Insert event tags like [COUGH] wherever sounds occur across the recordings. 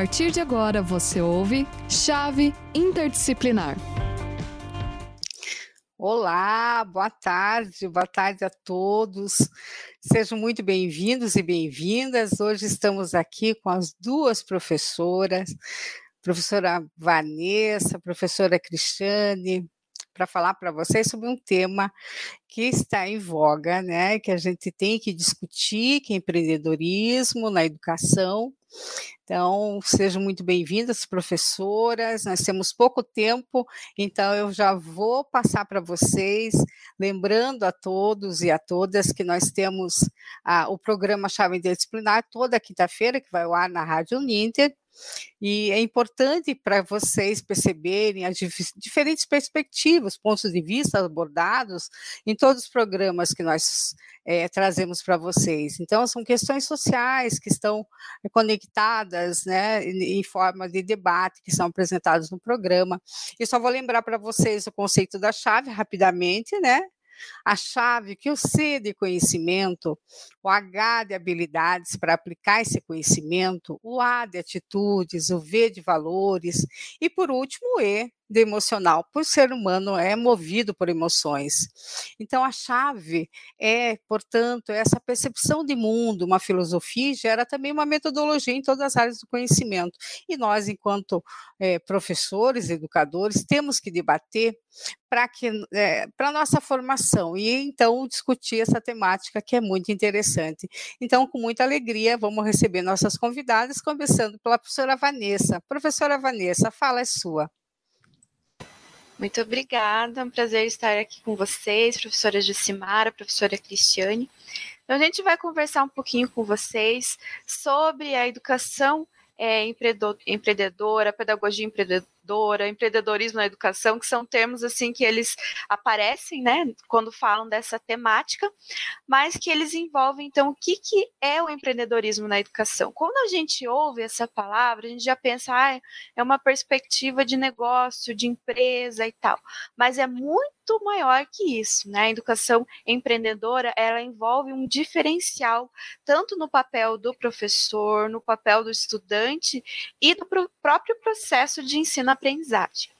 partir de agora você ouve Chave Interdisciplinar. Olá, boa tarde, boa tarde a todos. Sejam muito bem-vindos e bem-vindas. Hoje estamos aqui com as duas professoras, professora Vanessa, professora Cristiane, para falar para vocês sobre um tema que está em voga, né, que a gente tem que discutir, que é empreendedorismo na educação. Então, sejam muito bem-vindas, professoras. Nós temos pouco tempo, então eu já vou passar para vocês, lembrando a todos e a todas que nós temos ah, o programa Chave Interdisciplinar toda quinta-feira, que vai ao ar na Rádio Uninter, e é importante para vocês perceberem as diferentes perspectivas, pontos de vista abordados em todos os programas que nós é, trazemos para vocês. Então, são questões sociais que estão conectadas né, em forma de debate, que são apresentados no programa. E só vou lembrar para vocês o conceito da chave rapidamente, né? A chave que o C de conhecimento, o H de habilidades para aplicar esse conhecimento, o A de atitudes, o V de valores e, por último, o E de emocional, o ser humano é movido por emoções. Então, a chave é, portanto, essa percepção de mundo, uma filosofia, gera também uma metodologia em todas as áreas do conhecimento. E nós, enquanto é, professores, educadores, temos que debater para que é, para nossa formação e então discutir essa temática que é muito interessante. Então, com muita alegria, vamos receber nossas convidadas, começando pela professora Vanessa. Professora Vanessa, fala é sua. Muito obrigada, é um prazer estar aqui com vocês, professora Jucimara, professora Cristiane. Então, a gente vai conversar um pouquinho com vocês sobre a educação é, empreendedora, pedagogia empreendedora empreendedorismo na educação, que são termos assim que eles aparecem, né, quando falam dessa temática, mas que eles envolvem então o que, que é o empreendedorismo na educação. Quando a gente ouve essa palavra, a gente já pensa, ah, é uma perspectiva de negócio, de empresa e tal, mas é muito maior que isso, né? A educação empreendedora, ela envolve um diferencial tanto no papel do professor, no papel do estudante e do próprio processo de ensino aprendizagem.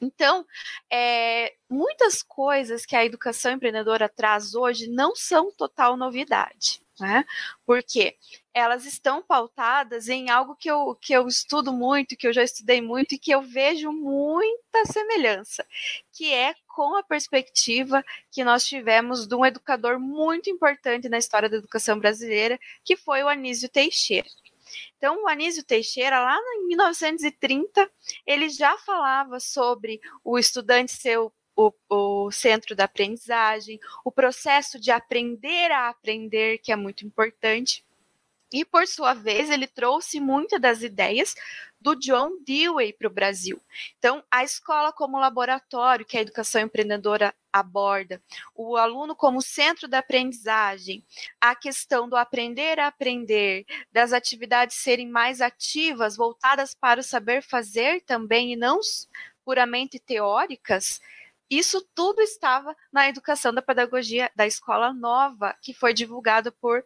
Então, é, muitas coisas que a educação empreendedora traz hoje não são total novidade, né? Porque elas estão pautadas em algo que eu, que eu estudo muito, que eu já estudei muito e que eu vejo muita semelhança, que é com a perspectiva que nós tivemos de um educador muito importante na história da educação brasileira, que foi o Anísio Teixeira. Então, o Anísio Teixeira, lá em 1930, ele já falava sobre o estudante ser o, o, o, centro da aprendizagem, o processo de aprender a aprender, que é muito importante. E, por sua vez, ele trouxe muitas das ideias do John Dewey para o Brasil. Então, a escola como laboratório que a educação empreendedora aborda, o aluno como centro da aprendizagem, a questão do aprender a aprender, das atividades serem mais ativas, voltadas para o saber fazer também e não puramente teóricas, isso tudo estava na educação da pedagogia da escola nova, que foi divulgado por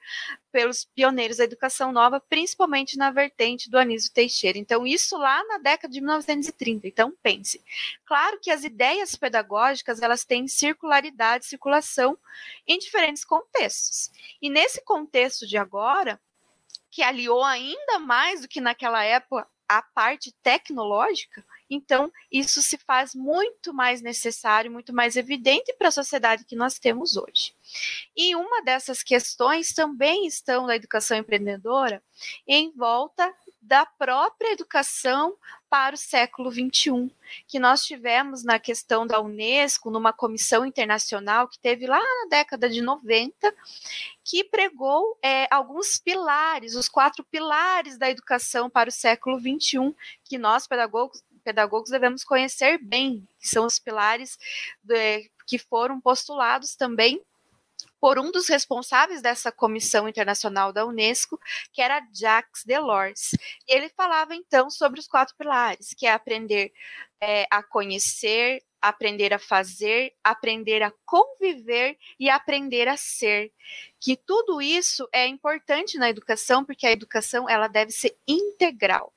pelos pioneiros da educação nova, principalmente na vertente do Anísio Teixeira. Então, isso lá na década de 1930. Então, pense. Claro que as ideias pedagógicas, elas têm circularidade, circulação em diferentes contextos. E nesse contexto de agora, que aliou ainda mais do que naquela época a parte tecnológica, então, isso se faz muito mais necessário, muito mais evidente para a sociedade que nós temos hoje. E uma dessas questões também estão na educação empreendedora em volta da própria educação para o século XXI, que nós tivemos na questão da Unesco, numa comissão internacional que teve lá na década de 90, que pregou é, alguns pilares, os quatro pilares da educação para o século XXI, que nós, pedagogos, pedagogos devemos conhecer bem, que são os pilares de, que foram postulados também por um dos responsáveis dessa comissão internacional da Unesco, que era Jacques Delors. Ele falava então sobre os quatro pilares, que é aprender é, a conhecer, aprender a fazer, aprender a conviver e aprender a ser. Que tudo isso é importante na educação, porque a educação ela deve ser integral.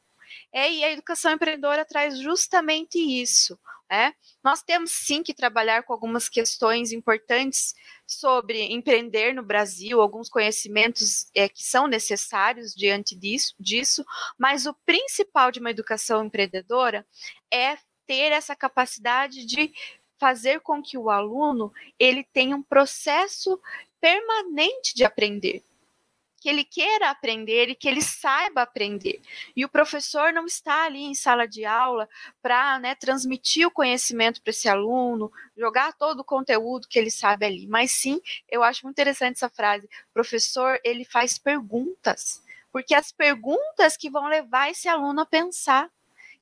É, e a educação empreendedora traz justamente isso. É, nós temos sim que trabalhar com algumas questões importantes sobre empreender no Brasil, alguns conhecimentos é, que são necessários diante disso, disso, mas o principal de uma educação empreendedora é ter essa capacidade de fazer com que o aluno ele tenha um processo permanente de aprender que ele queira aprender e que ele saiba aprender. E o professor não está ali em sala de aula para né, transmitir o conhecimento para esse aluno, jogar todo o conteúdo que ele sabe ali, mas sim, eu acho muito interessante essa frase. O professor ele faz perguntas, porque as perguntas que vão levar esse aluno a pensar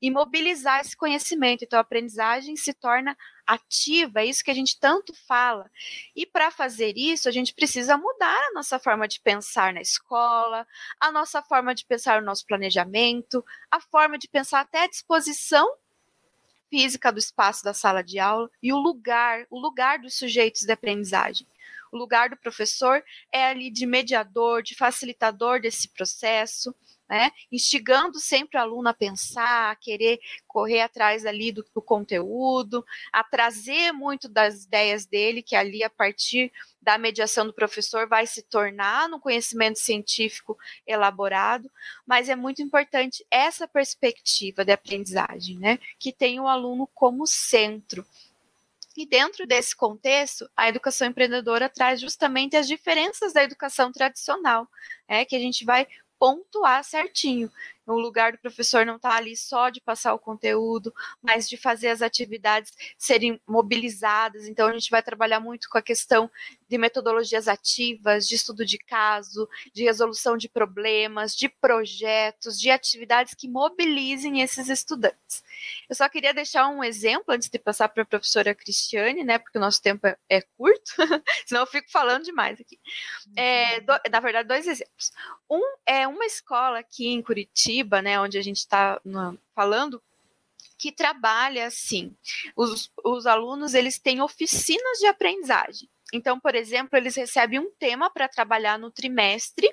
e mobilizar esse conhecimento. Então, a aprendizagem se torna ativa, é isso que a gente tanto fala. E para fazer isso, a gente precisa mudar a nossa forma de pensar na escola, a nossa forma de pensar no nosso planejamento, a forma de pensar até a disposição física do espaço da sala de aula e o lugar, o lugar dos sujeitos de aprendizagem. O lugar do professor é ali de mediador, de facilitador desse processo, né? Instigando sempre o aluno a pensar, a querer correr atrás ali do, do, conteúdo, a trazer muito das ideias dele, que ali, a partir da mediação do professor, vai se tornar no conhecimento científico elaborado, mas é muito importante essa perspectiva de aprendizagem, né? Que tem o aluno como centro. E dentro desse contexto, a educação empreendedora traz justamente as diferenças da educação tradicional, é que a gente vai pontuar certinho. No lugar do professor não estar tá ali só de passar o conteúdo, mas de fazer as atividades serem mobilizadas. Então, a gente vai trabalhar muito com a questão de metodologias ativas, de estudo de caso, de resolução de problemas, de projetos, de atividades que mobilizem esses estudantes. Eu só queria deixar um exemplo antes de passar para a professora Cristiane, né? Porque o nosso tempo é, é curto, [LAUGHS] senão eu fico falando demais aqui. É, do, na verdade, dois exemplos. Um é uma escola aqui em Curitiba, né? Onde a gente está falando que trabalha assim. Os, os alunos eles têm oficinas de aprendizagem. Então, por exemplo, eles recebem um tema para trabalhar no trimestre,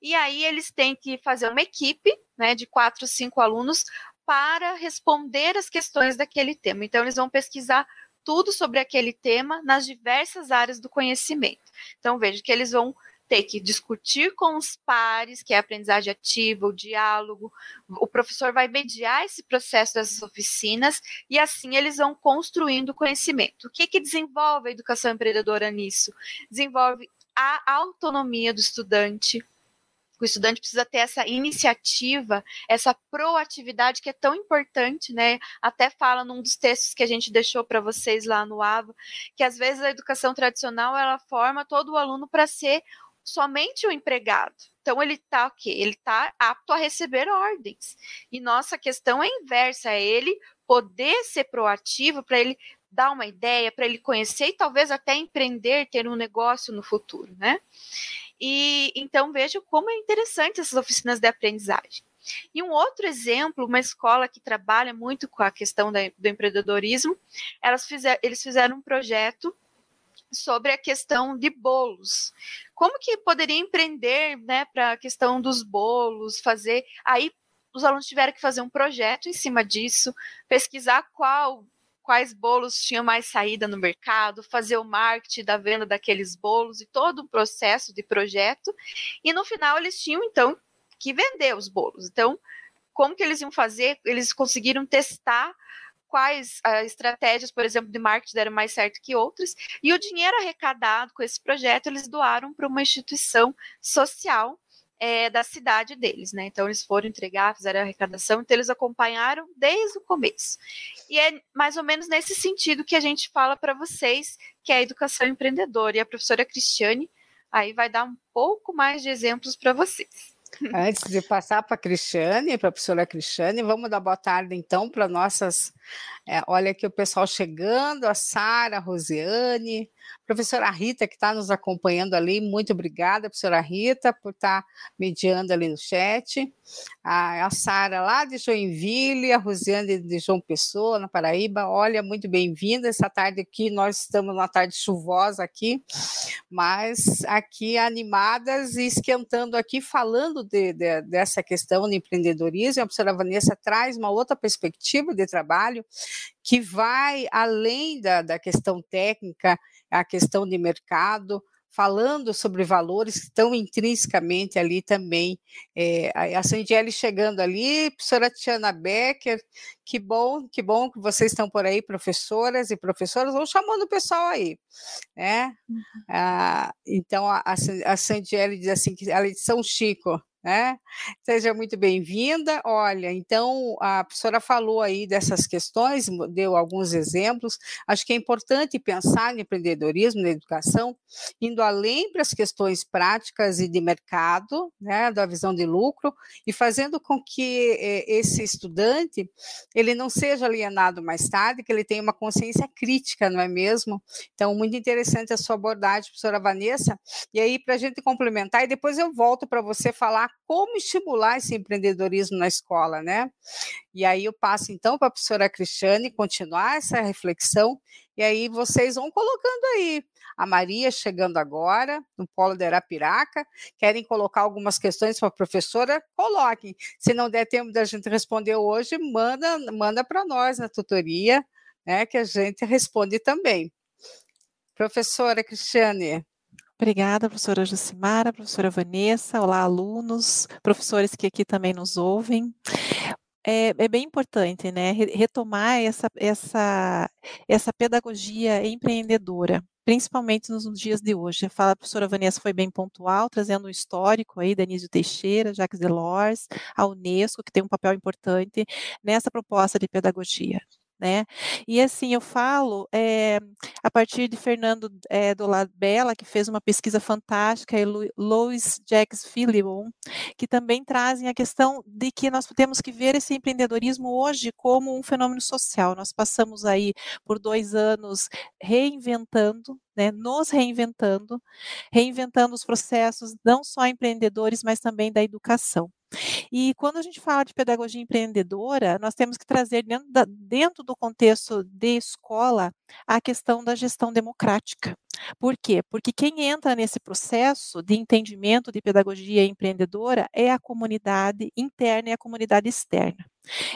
e aí eles têm que fazer uma equipe né, de quatro, cinco alunos para responder as questões daquele tema. Então, eles vão pesquisar tudo sobre aquele tema nas diversas áreas do conhecimento. Então, veja que eles vão ter que discutir com os pares, que é a aprendizagem ativa, o diálogo. O professor vai mediar esse processo dessas oficinas e assim eles vão construindo conhecimento. O que, que desenvolve a educação empreendedora nisso? Desenvolve a autonomia do estudante, o estudante precisa ter essa iniciativa, essa proatividade que é tão importante, né? Até fala num dos textos que a gente deixou para vocês lá no AVA, que às vezes a educação tradicional ela forma todo o aluno para ser somente o empregado. Então ele está o quê? Ele está apto a receber ordens. E nossa questão é inversa, é ele poder ser proativo para ele dar uma ideia, para ele conhecer e talvez até empreender, ter um negócio no futuro, né? E então vejo como é interessante essas oficinas de aprendizagem. E um outro exemplo, uma escola que trabalha muito com a questão do empreendedorismo, elas fizer, eles fizeram um projeto sobre a questão de bolos. Como que poderia empreender né, para a questão dos bolos, fazer. Aí os alunos tiveram que fazer um projeto em cima disso, pesquisar qual quais bolos tinham mais saída no mercado, fazer o marketing da venda daqueles bolos e todo o processo de projeto. E no final eles tinham então que vender os bolos. Então, como que eles iam fazer? Eles conseguiram testar quais uh, estratégias, por exemplo, de marketing deram mais certo que outras, e o dinheiro arrecadado com esse projeto eles doaram para uma instituição social é, da cidade deles, né? Então eles foram entregar, fizeram a arrecadação, então eles acompanharam desde o começo. E é mais ou menos nesse sentido que a gente fala para vocês, que é a educação empreendedora. E a professora Cristiane aí vai dar um pouco mais de exemplos para vocês. Antes de passar para a Cristiane, para a professora Cristiane, vamos dar boa tarde então para nossas. É, olha aqui o pessoal chegando, a Sara, a Rosiane, Professora Rita, que está nos acompanhando ali, muito obrigada, professora Rita, por estar tá mediando ali no chat. A, a Sara lá de Joinville, a Rosiane de João Pessoa, na Paraíba, olha, muito bem-vinda. Essa tarde aqui, nós estamos numa tarde chuvosa aqui, mas aqui animadas e esquentando aqui, falando de, de, dessa questão do empreendedorismo, a professora Vanessa traz uma outra perspectiva de trabalho que vai além da, da questão técnica, a questão de mercado, falando sobre valores que estão intrinsecamente ali também. É, a Sandiele chegando ali, professora Tiana Becker, que bom, que bom que vocês estão por aí, professoras e professoras, vão chamando o pessoal aí. Né? Uhum. Ah, então, a, a Sandiele diz assim, que ela é de São Chico, né? Seja muito bem-vinda. Olha, então a professora falou aí dessas questões, deu alguns exemplos. Acho que é importante pensar no empreendedorismo na educação, indo além para as questões práticas e de mercado, né, da visão de lucro, e fazendo com que eh, esse estudante ele não seja alienado mais tarde, que ele tenha uma consciência crítica, não é mesmo? Então, muito interessante a sua abordagem, professora Vanessa. E aí, para a gente complementar, e depois eu volto para você falar como estimular esse empreendedorismo na escola, né? E aí eu passo então para a professora Cristiane continuar essa reflexão, e aí vocês vão colocando aí. A Maria chegando agora, no Polo da Arapiraca, querem colocar algumas questões para a professora? Coloquem. Se não der tempo da gente responder hoje, manda, manda para nós na tutoria, né, que a gente responde também. Professora Cristiane. Obrigada, professora Jucimara, professora Vanessa, olá, alunos, professores que aqui também nos ouvem. É, é, bem importante, né, retomar essa, essa, essa pedagogia empreendedora, principalmente nos dias de hoje. Fala, a professora Vanessa foi bem pontual, trazendo um histórico aí da Anísio Teixeira, Jacques Delors, a Unesco, que tem um papel importante nessa proposta de pedagogia né? E assim, eu falo é, a partir de Fernando é, do Bela, que fez uma pesquisa fantástica, e Louis Jacques Philibon, que também trazem a questão de que nós temos que ver esse empreendedorismo hoje como um fenômeno social. Nós passamos aí por dois anos reinventando, né, nos reinventando, reinventando os processos, não só empreendedores, mas também da educação. E quando a gente fala de pedagogia empreendedora, nós temos que trazer dentro, da, dentro do contexto de escola a questão da gestão democrática. Por quê? Porque quem entra nesse processo de entendimento de pedagogia empreendedora é a comunidade interna e a comunidade externa.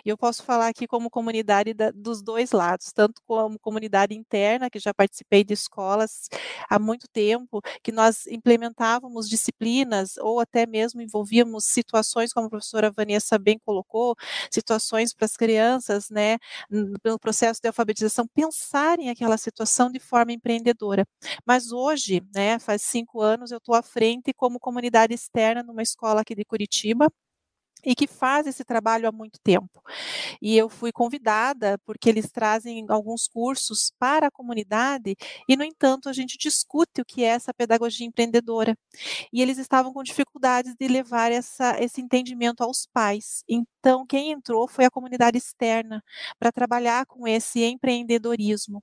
E eu posso falar aqui como comunidade da, dos dois lados, tanto como comunidade interna, que já participei de escolas há muito tempo, que nós implementávamos disciplinas ou até mesmo envolvíamos situações, como a professora Vanessa bem colocou, situações para as crianças, né, pelo processo de alfabetização, pensarem aquela situação de forma empreendedora. Mas hoje, né, faz cinco anos, eu estou à frente como comunidade externa numa escola aqui de Curitiba, e que faz esse trabalho há muito tempo. E eu fui convidada porque eles trazem alguns cursos para a comunidade e, no entanto, a gente discute o que é essa pedagogia empreendedora. E eles estavam com dificuldades de levar essa, esse entendimento aos pais. Então, quem entrou foi a comunidade externa para trabalhar com esse empreendedorismo.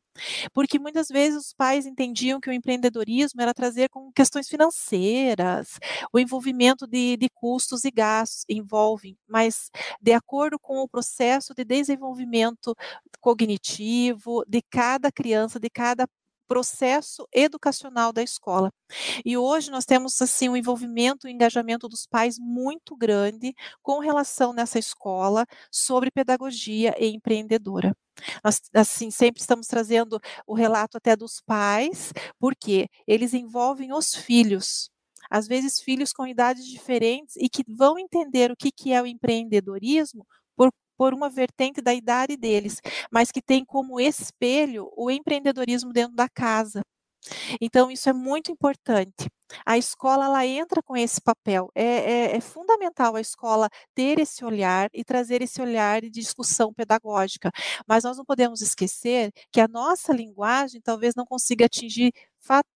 Porque muitas vezes os pais entendiam que o empreendedorismo era trazer com questões financeiras, o envolvimento de, de custos e gastos, envolvem, mas de acordo com o processo de desenvolvimento cognitivo de cada criança, de cada processo educacional da escola. E hoje nós temos assim um envolvimento, um engajamento dos pais muito grande com relação nessa escola sobre pedagogia e empreendedora. Nós, assim, sempre estamos trazendo o relato até dos pais, porque eles envolvem os filhos, às vezes filhos com idades diferentes e que vão entender o que, que é o empreendedorismo por uma vertente da idade deles, mas que tem como espelho o empreendedorismo dentro da casa. Então, isso é muito importante. A escola ela entra com esse papel. É, é, é, fundamental a escola ter esse olhar e trazer esse olhar de discussão pedagógica. Mas nós não podemos esquecer que a nossa linguagem talvez não consiga atingir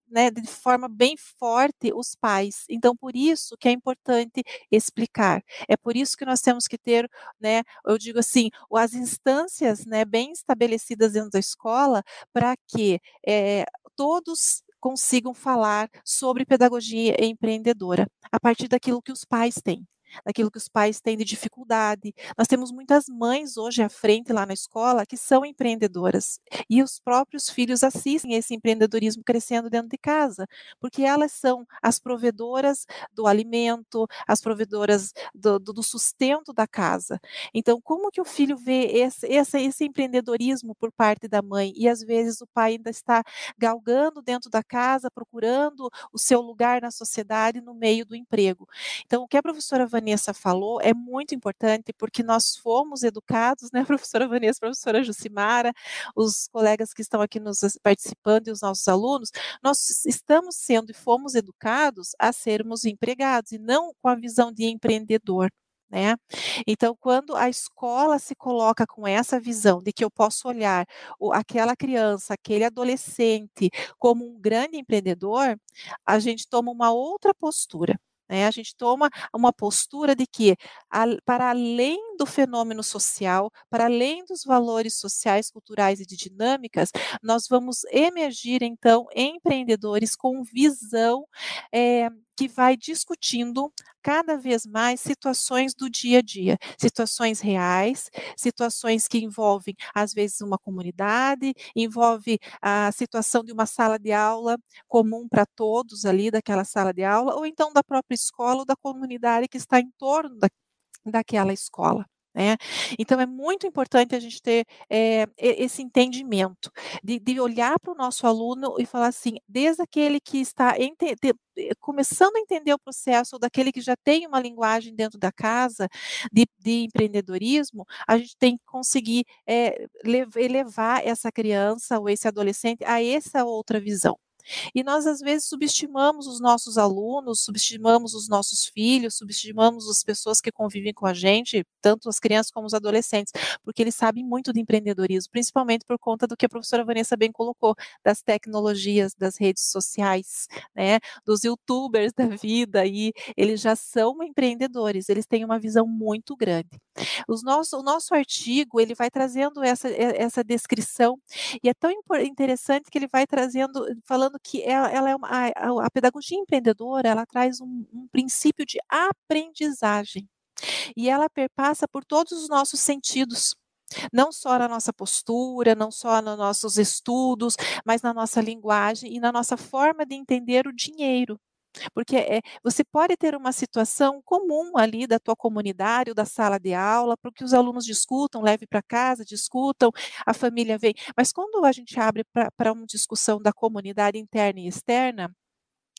né, de forma bem forte os pais. Então, por isso que é importante explicar. É por isso que nós temos que ter, né, eu digo assim, as instâncias né, bem estabelecidas dentro da escola para que é, todos consigam falar sobre pedagogia empreendedora a partir daquilo que os pais têm daquilo que os pais têm de dificuldade. Nós temos muitas mães hoje à frente lá na escola que são empreendedoras e os próprios filhos assistem esse empreendedorismo crescendo dentro de casa, porque elas são as provedoras do alimento, as provedoras do, do, sustento da casa. Então, como que o filho vê esse, esse, esse empreendedorismo por parte da mãe e às vezes o pai ainda está galgando dentro da casa, procurando o seu lugar na sociedade no meio do emprego. Então, o que a professora Vanessa Vanessa falou é muito importante, porque nós fomos educados, né, [LAUGHS] professora Vanessa, professora Jucimara, os colegas que estão aqui nos participando e os nossos alunos, nós estamos sendo e fomos educados a sermos empregados e não com a visão de empreendedor. Né? Então, quando a escola se coloca com essa visão de que eu posso olhar aquela criança, aquele adolescente como um grande empreendedor, a gente toma uma outra postura. Né? A gente toma uma postura de que, a, para do fenômeno social, para além dos valores sociais, culturais e de dinâmicas, nós vamos emergir, então, empreendedores com visão é, que vai discutindo cada vez mais situações do dia a dia, situações reais, situações que envolvem, às vezes, uma comunidade, envolve a situação de uma sala de aula comum para todos ali daquela sala de aula, ou então da própria escola ou da comunidade que está em torno da, daquela escola. Né? Então, é muito importante a gente ter é, esse entendimento, de, de olhar para o nosso aluno e falar assim, desde aquele que está de, eh, começando a entender o processo, ou daquele que já tem uma linguagem dentro da casa de, de empreendedorismo, a gente tem que conseguir é, elevar essa criança ou esse adolescente a essa outra visão. E nós, às vezes, subestimamos os nossos alunos, subestimamos os nossos filhos, subestimamos as pessoas que convivem com a gente, tanto as crianças como os adolescentes, porque eles sabem muito de empreendedorismo, principalmente por conta do que a professora Vanessa bem colocou, das tecnologias, das redes sociais, né, dos youtubers da vida, e eles já são empreendedores, eles têm uma visão muito grande. Os nosso, o nosso artigo, ele vai trazendo essa, essa descrição, e é tão interessante que ele vai trazendo, falando falando que ela, ela é uma, a, a, pedagogia empreendedora, ela traz um, um princípio de aprendizagem. E ela perpassa por todos os nossos sentidos não só na nossa postura, não só nos nossos estudos, mas na nossa linguagem e na nossa forma de entender o dinheiro. Porque é, você pode ter uma situação comum ali da tua comunidade ou da sala de aula, para que os alunos discutam, leve para casa, discutam, a família vem. Mas quando a gente abre para uma discussão da comunidade interna e externa,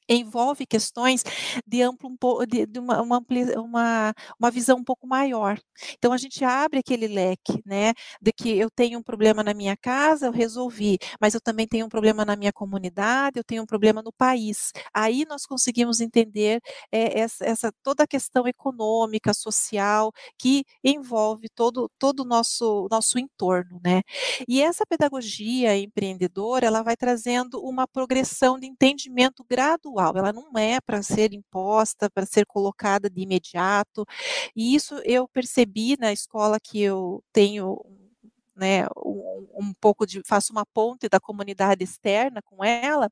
envolve questões de amplo de, de uma, uma, uma, uma, visão um pouco maior. Então a gente abre aquele leque, né, de que eu tenho um problema na minha casa, eu resolvi, mas eu também tenho um problema na minha comunidade, eu tenho um problema no país. Aí nós conseguimos entender é, essa, essa, toda a questão econômica, social que envolve todo todo o nosso nosso entorno, né? E essa pedagogia empreendedora, ela vai trazendo uma progressão de entendimento gradual ela não é para ser imposta, para ser colocada de imediato. E isso eu percebi na escola que eu tenho né, um, um, pouco de, faço uma ponte da comunidade externa com ela,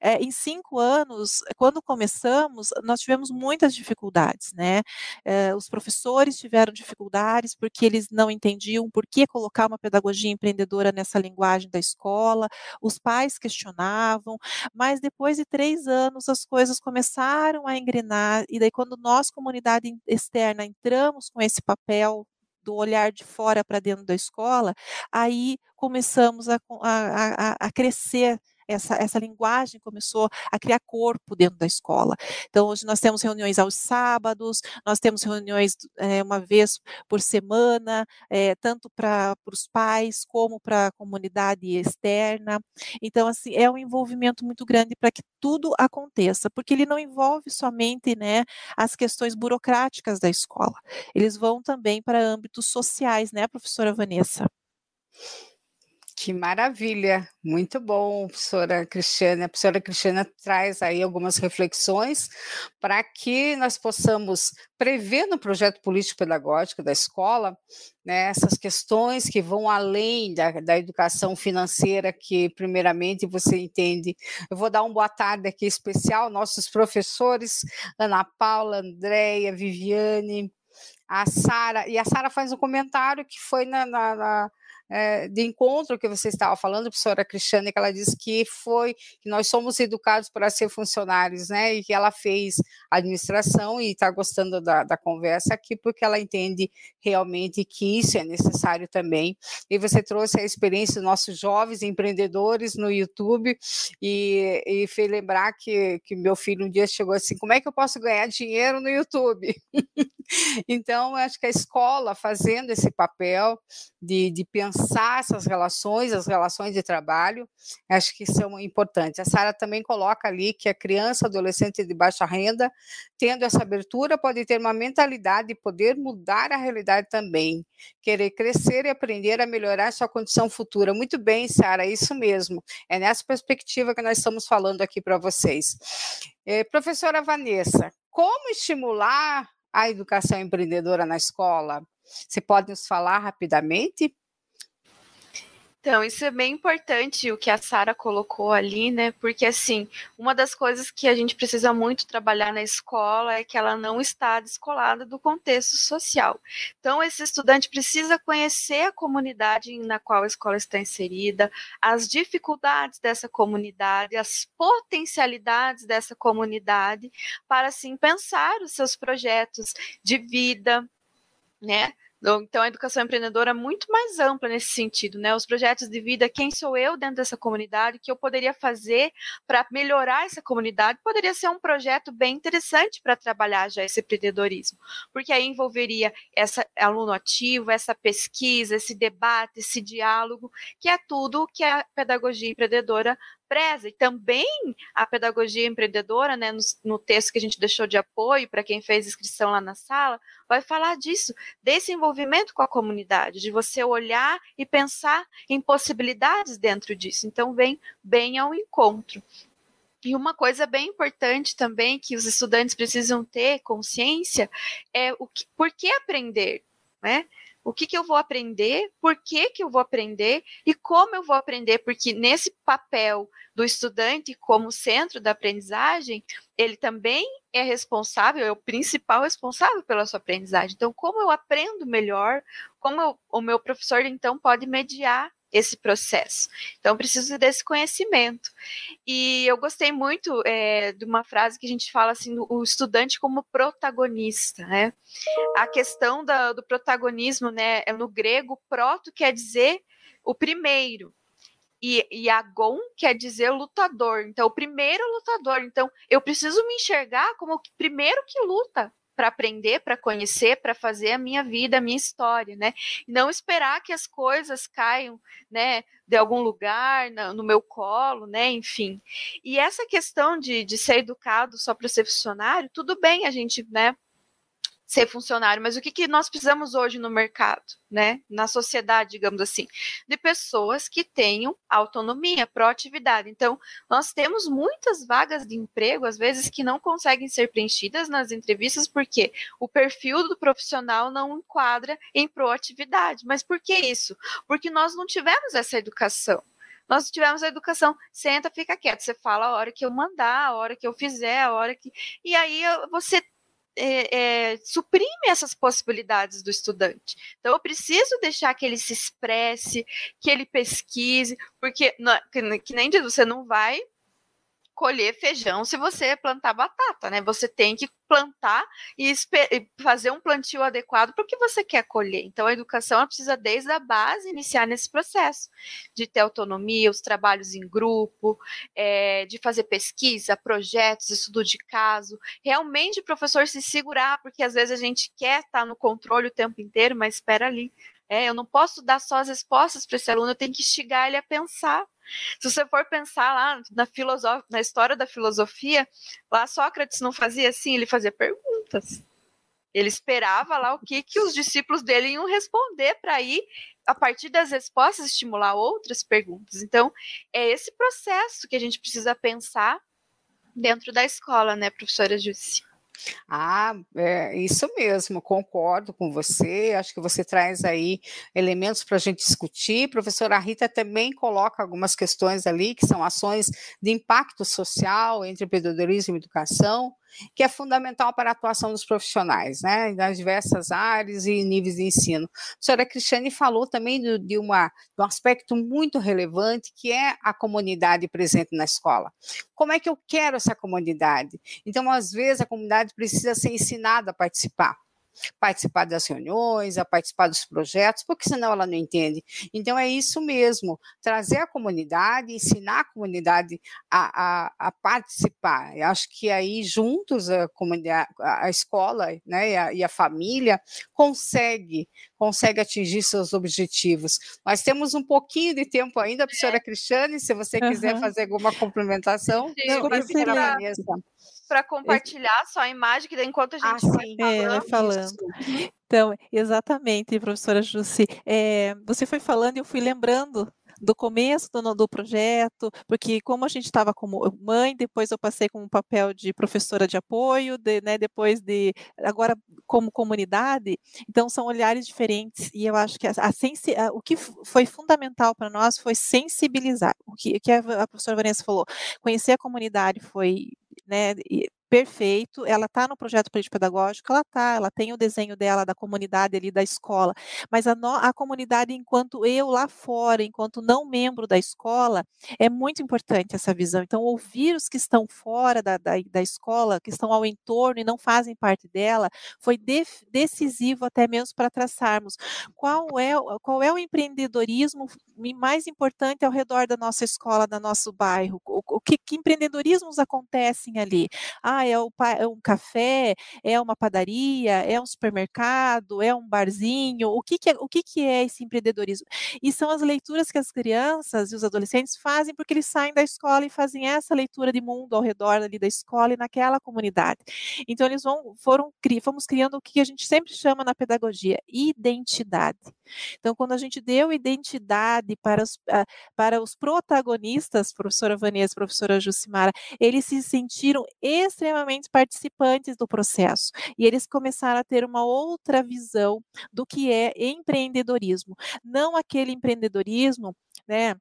é, em cinco anos, quando começamos, nós tivemos muitas dificuldades, né, é, os professores tiveram dificuldades porque eles não entendiam por que colocar uma pedagogia empreendedora nessa linguagem da escola, os pais questionavam, mas depois de três anos as coisas começaram a engrenar, e daí quando nós, comunidade externa, entramos com esse papel do olhar de fora para dentro da escola, aí começamos a, a, a, crescer essa, essa linguagem começou a criar corpo dentro da escola. Então, hoje nós temos reuniões aos sábados, nós temos reuniões é, uma vez por semana, é, tanto para os pais como para a comunidade externa. Então, assim, é um envolvimento muito grande para que tudo aconteça, porque ele não envolve somente né, as questões burocráticas da escola, eles vão também para âmbitos sociais, né, professora Vanessa? Que maravilha, muito bom, professora Cristiana. A professora Cristiana traz aí algumas reflexões para que nós possamos prever no projeto político-pedagógico da escola né, essas questões que vão além da, da educação financeira, que primeiramente você entende. Eu vou dar uma boa tarde aqui especial, nossos professores, Ana Paula, Andréia, Viviane, a Sara, e a Sara faz um comentário que foi na, na, na é, de encontro que você estava falando, professora Cristiane, que ela disse que foi que nós somos educados para ser funcionários, né? E que ela fez administração e está gostando da, da conversa aqui, porque ela entende realmente que isso é necessário também. E você trouxe a experiência dos nossos jovens empreendedores no YouTube e, e fez lembrar que, que meu filho um dia chegou assim: como é que eu posso ganhar dinheiro no YouTube? [LAUGHS] então, acho que a escola fazendo esse papel de, de pensar essas relações, as relações de trabalho, acho que são importantes. A Sara também coloca ali que a criança, adolescente de baixa renda, tendo essa abertura, pode ter uma mentalidade de poder mudar a realidade também, querer crescer e aprender a melhorar sua condição futura. Muito bem, Sara, isso mesmo. É nessa perspectiva que nós estamos falando aqui para vocês. É, professora Vanessa, como estimular a educação empreendedora na escola? Você pode nos falar rapidamente? Então, isso é bem importante o que a Sara colocou ali, né? Porque assim, uma das coisas que a gente precisa muito trabalhar na escola é que ela não está descolada do contexto social. Então, esse estudante precisa conhecer a comunidade na qual a escola está inserida, as dificuldades dessa comunidade, as potencialidades dessa comunidade, para assim pensar os seus projetos de vida, né? Então, a educação empreendedora é muito mais ampla nesse sentido, né? Os projetos de vida, quem sou eu dentro dessa comunidade, o que eu poderia fazer para melhorar essa comunidade, poderia ser um projeto bem interessante para trabalhar já esse empreendedorismo, porque aí envolveria essa aluno ativo, essa pesquisa, esse debate, esse diálogo, que é tudo que a pedagogia empreendedora preza. E também a pedagogia empreendedora, né, no, no texto que a gente deixou de apoio para quem fez inscrição lá na sala, vai falar disso, desse envolvimento com a comunidade, de você olhar e pensar em possibilidades dentro disso. Então, vem bem ao encontro. E uma coisa bem importante também que os estudantes precisam ter consciência é o que, por que aprender, né? O que, que eu vou aprender, por que, que eu vou aprender e como eu vou aprender, porque nesse papel do estudante como centro da aprendizagem, ele também é responsável, é o principal responsável pela sua aprendizagem. Então, como eu aprendo melhor, como eu, o meu professor então pode mediar esse processo. Então, preciso desse conhecimento. E eu gostei muito é, de uma frase que a gente fala assim, o estudante como protagonista, né? A questão da, do protagonismo, né? É no grego, proto quer dizer o primeiro. E, e agon quer dizer lutador. Então, o primeiro lutador. Então, eu preciso me enxergar como o primeiro que luta para aprender, para conhecer, para fazer a minha vida, a minha história, né? Não esperar que as coisas caiam, né, de algum lugar, no meu colo, né, enfim. E essa questão de, de ser educado só para ser funcionário, tudo bem a gente, né, ser funcionário, mas o que, que nós precisamos hoje no mercado, né? Na sociedade, digamos assim, de pessoas que tenham autonomia, proatividade. Então, nós temos muitas vagas de emprego, às vezes, que não conseguem ser preenchidas nas entrevistas, porque o perfil do profissional não enquadra em proatividade. Mas por que isso? Porque nós não tivemos essa educação nós tivemos a educação, senta, fica quieto, você fala a hora que eu mandar, a hora que eu fizer, a hora que. E aí você é, é, suprime essas possibilidades do estudante. Então, eu preciso deixar que ele se expresse, que ele pesquise, porque, que, que nem diz, você não vai colher feijão se você plantar batata, né? Você tem que plantar e fazer um plantio adequado para o que você quer colher. Então, a educação precisa, desde a base, iniciar nesse processo de ter autonomia, os trabalhos em grupo, é, de fazer pesquisa, projetos, estudo de caso. Realmente, o professor se segurar, porque às vezes a gente quer estar no controle o tempo inteiro, mas espera ali. É, eu não posso dar só as respostas para esse aluno, eu tenho que instigar ele a pensar. Se você for pensar lá na, na história da filosofia, lá Sócrates não fazia assim, ele fazia perguntas. Ele esperava lá o que, que os discípulos dele iam responder para ir a partir das respostas, estimular outras perguntas. Então, é esse processo que a gente precisa pensar dentro da escola, né, professora Júcia? Ah, é isso mesmo, concordo com você. Acho que você traz aí elementos para a gente discutir. Professora Rita também coloca algumas questões ali, que são ações de impacto social entre empreendedorismo e educação que é fundamental para a atuação dos profissionais, né, nas diversas áreas e níveis de ensino. A senhora Cristiane falou também de, de, uma, de um aspecto muito relevante, que é a comunidade presente na escola. Como é que eu quero essa comunidade? Então, às vezes, a comunidade precisa ser ensinada a participar participar das reuniões, a participar dos projetos, porque senão ela não entende. Então é isso mesmo, trazer a comunidade, ensinar a comunidade a, a, a participar. Eu acho que aí juntos a comunidade, a escola né, e, a, e a família consegue consegue atingir seus objetivos. Nós temos um pouquinho de tempo ainda, professora é. Cristiane, se você quiser uhum. fazer alguma complementação. Desculpa, para compartilhar só a imagem, que daí enquanto a ah, gente ah, vai falando. É, falando. Então, exatamente, professora Jussi. É, você foi falando e eu fui lembrando do começo do, do projeto, porque como a gente estava como mãe, depois eu passei com um papel de professora de apoio, de, né, depois de agora como comunidade, então são olhares diferentes e eu acho que a, a a, o que foi fundamental para nós foi sensibilizar, o que, que a, a professora Vanessa falou, conhecer a comunidade foi né, perfeito, ela está no projeto político pedagógico, ela está, ela tem o desenho dela da comunidade ali da escola, mas a, no, a comunidade enquanto eu lá fora, enquanto não membro da escola, é muito importante essa visão. Então, ouvir os que estão fora da, da, da escola, que estão ao entorno e não fazem parte dela, foi de, decisivo até mesmo para traçarmos qual é, qual é o empreendedorismo mais importante ao redor da nossa escola, do nosso bairro, o, o que, que empreendedorismos acontecem ali. Ah, ah, é, o, é um café, é uma padaria, é um supermercado, é um barzinho, o que, que, é, o que, que é esse empreendedorismo? E são as leituras que as crianças e os adolescentes fazem porque eles saem da escola e fazem essa leitura de mundo ao redor ali da escola e naquela comunidade. Então, eles vão, foram, fomos criando o que a gente sempre chama na pedagogia, identidade. Então, quando a gente deu identidade para os, para os protagonistas, professora Vanessa, professora Jucimara, eles se sentiram extremamente extremamente participantes do processo e eles começaram a ter uma outra visão do que é empreendedorismo, não aquele empreendedorismo, né?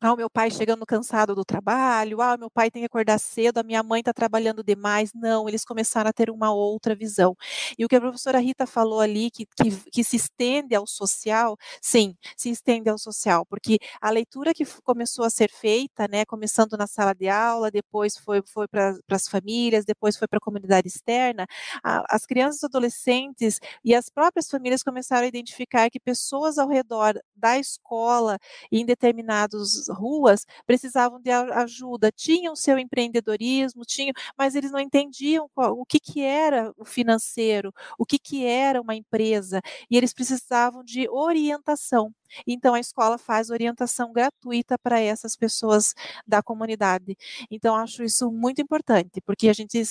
Ah, o meu pai chegando cansado do trabalho, ah, meu pai tem que acordar cedo, a minha mãe está trabalhando demais. Não, eles começaram a ter uma outra visão. E o que a professora Rita falou ali, que, que, que se estende ao social, sim, se estende ao social, porque a leitura que começou a ser feita, né, começando na sala de aula, depois foi, foi para as famílias, depois foi para a comunidade externa, a, as crianças, adolescentes e as próprias famílias começaram a identificar que pessoas ao redor da escola, em determinados ruas precisavam de ajuda, tinham seu empreendedorismo, tinham, mas eles não entendiam qual, o que, que era o financeiro, o que, que era uma empresa, e eles precisavam de orientação. Então, a escola faz orientação gratuita para essas pessoas da comunidade. Então, acho isso muito importante, porque a gente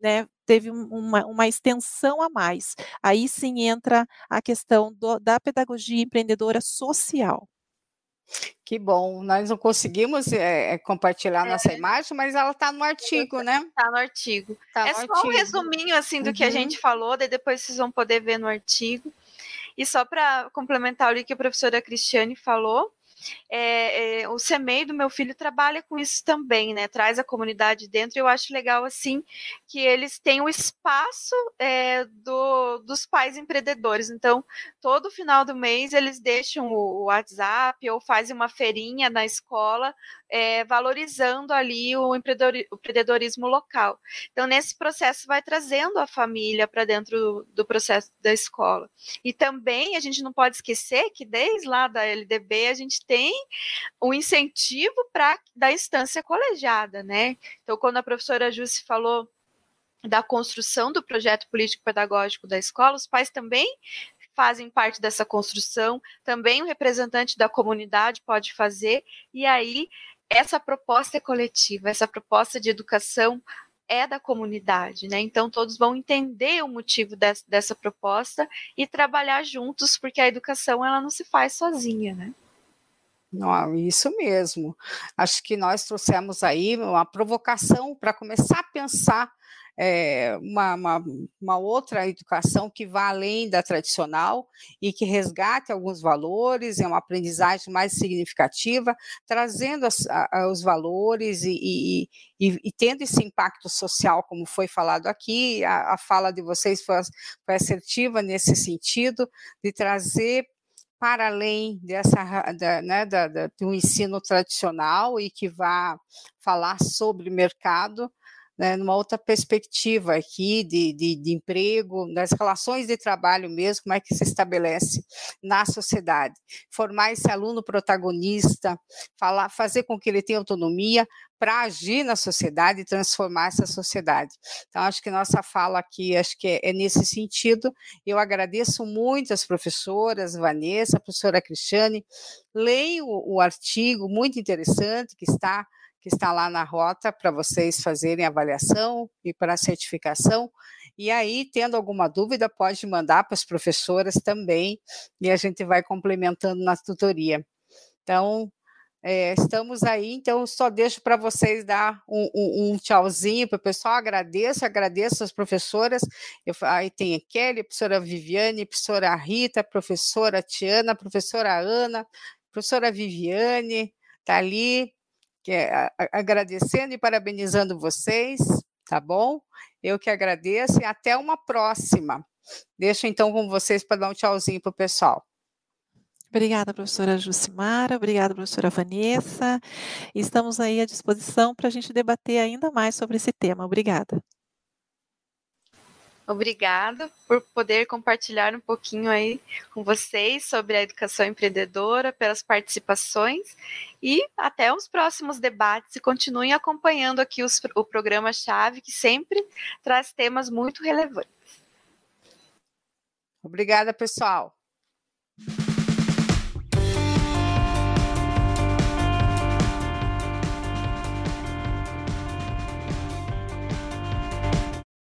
né, teve uma, uma, extensão a mais. Aí sim entra a questão do, da pedagogia empreendedora social. Que bom, nós não conseguimos é, compartilhar é. nossa imagem, mas ela está no artigo, né? Está [LAUGHS] no artigo. Tá é no só artigo. um resuminho assim do uhum. que a uhum. gente falou, daí depois vocês vão poder ver no artigo. E só para complementar o que a professora Cristiane falou, é, é, o CEMEI do meu filho trabalha com isso também, né? Traz a comunidade dentro. Eu acho legal assim que eles têm o espaço é, do, dos pais empreendedores. Então, todo final do mês eles deixam o WhatsApp ou fazem uma feirinha na escola é, valorizando ali o, empreendedorismo local. Então, nesse processo, vai trazendo a família para dentro do, do, processo da escola. E também a gente não pode esquecer que desde lá da LDB a gente tem o um incentivo para da instância colegiada, né? Então, quando a professora Jussi falou da construção do projeto político-pedagógico da escola, os pais também fazem parte dessa construção, também o representante da comunidade pode fazer, e aí essa proposta é coletiva, essa proposta de educação é da comunidade, né? Então todos vão entender o motivo dessa, dessa proposta e trabalhar juntos, porque a educação ela não se faz sozinha, né? Não, isso mesmo. Acho que nós trouxemos aí uma provocação para começar a pensar é, uma, uma, uma, outra educação que vá além da tradicional e que resgate alguns valores, é uma aprendizagem mais significativa, trazendo as, a, os valores e, e, e, e, tendo esse impacto social, como foi falado aqui. A, a fala de vocês foi, foi assertiva nesse sentido, de trazer para além dessa da, né, da, da, do ensino tradicional e que vá falar sobre mercado, né, numa outra perspectiva aqui de, de, de, emprego, das relações de trabalho mesmo, como é que se estabelece na sociedade. Formar esse aluno protagonista, falar, fazer com que ele tenha autonomia para agir na sociedade e transformar essa sociedade. Então, acho que nossa fala aqui, acho que é, é nesse sentido. Eu agradeço muito as professoras, Vanessa, a professora Cristiane, leio o, o artigo muito interessante que está que está lá na rota para vocês fazerem avaliação e para certificação. E aí, tendo alguma dúvida, pode mandar para as professoras também, e a gente vai complementando na tutoria. Então, é, estamos aí, então só deixo para vocês dar um, um, um tchauzinho para o pessoal. Agradeço, agradeço as professoras. Eu, aí tem a Kelly, a professora Viviane, a professora Rita, a professora Tiana, a professora Ana, a professora Viviane, está ali, que é, agradecendo e parabenizando vocês, tá bom? Eu que agradeço e até uma próxima. Deixo então com vocês para dar um tchauzinho para o pessoal. Obrigada, professora Jucimara, obrigada, professora Vanessa. Estamos aí à disposição para a gente debater ainda mais sobre esse tema. Obrigada. Obrigada por poder compartilhar um pouquinho aí com vocês sobre a educação empreendedora, pelas participações e até os próximos debates e continuem acompanhando aqui os, o programa Chave, que sempre traz temas muito relevantes. Obrigada, pessoal.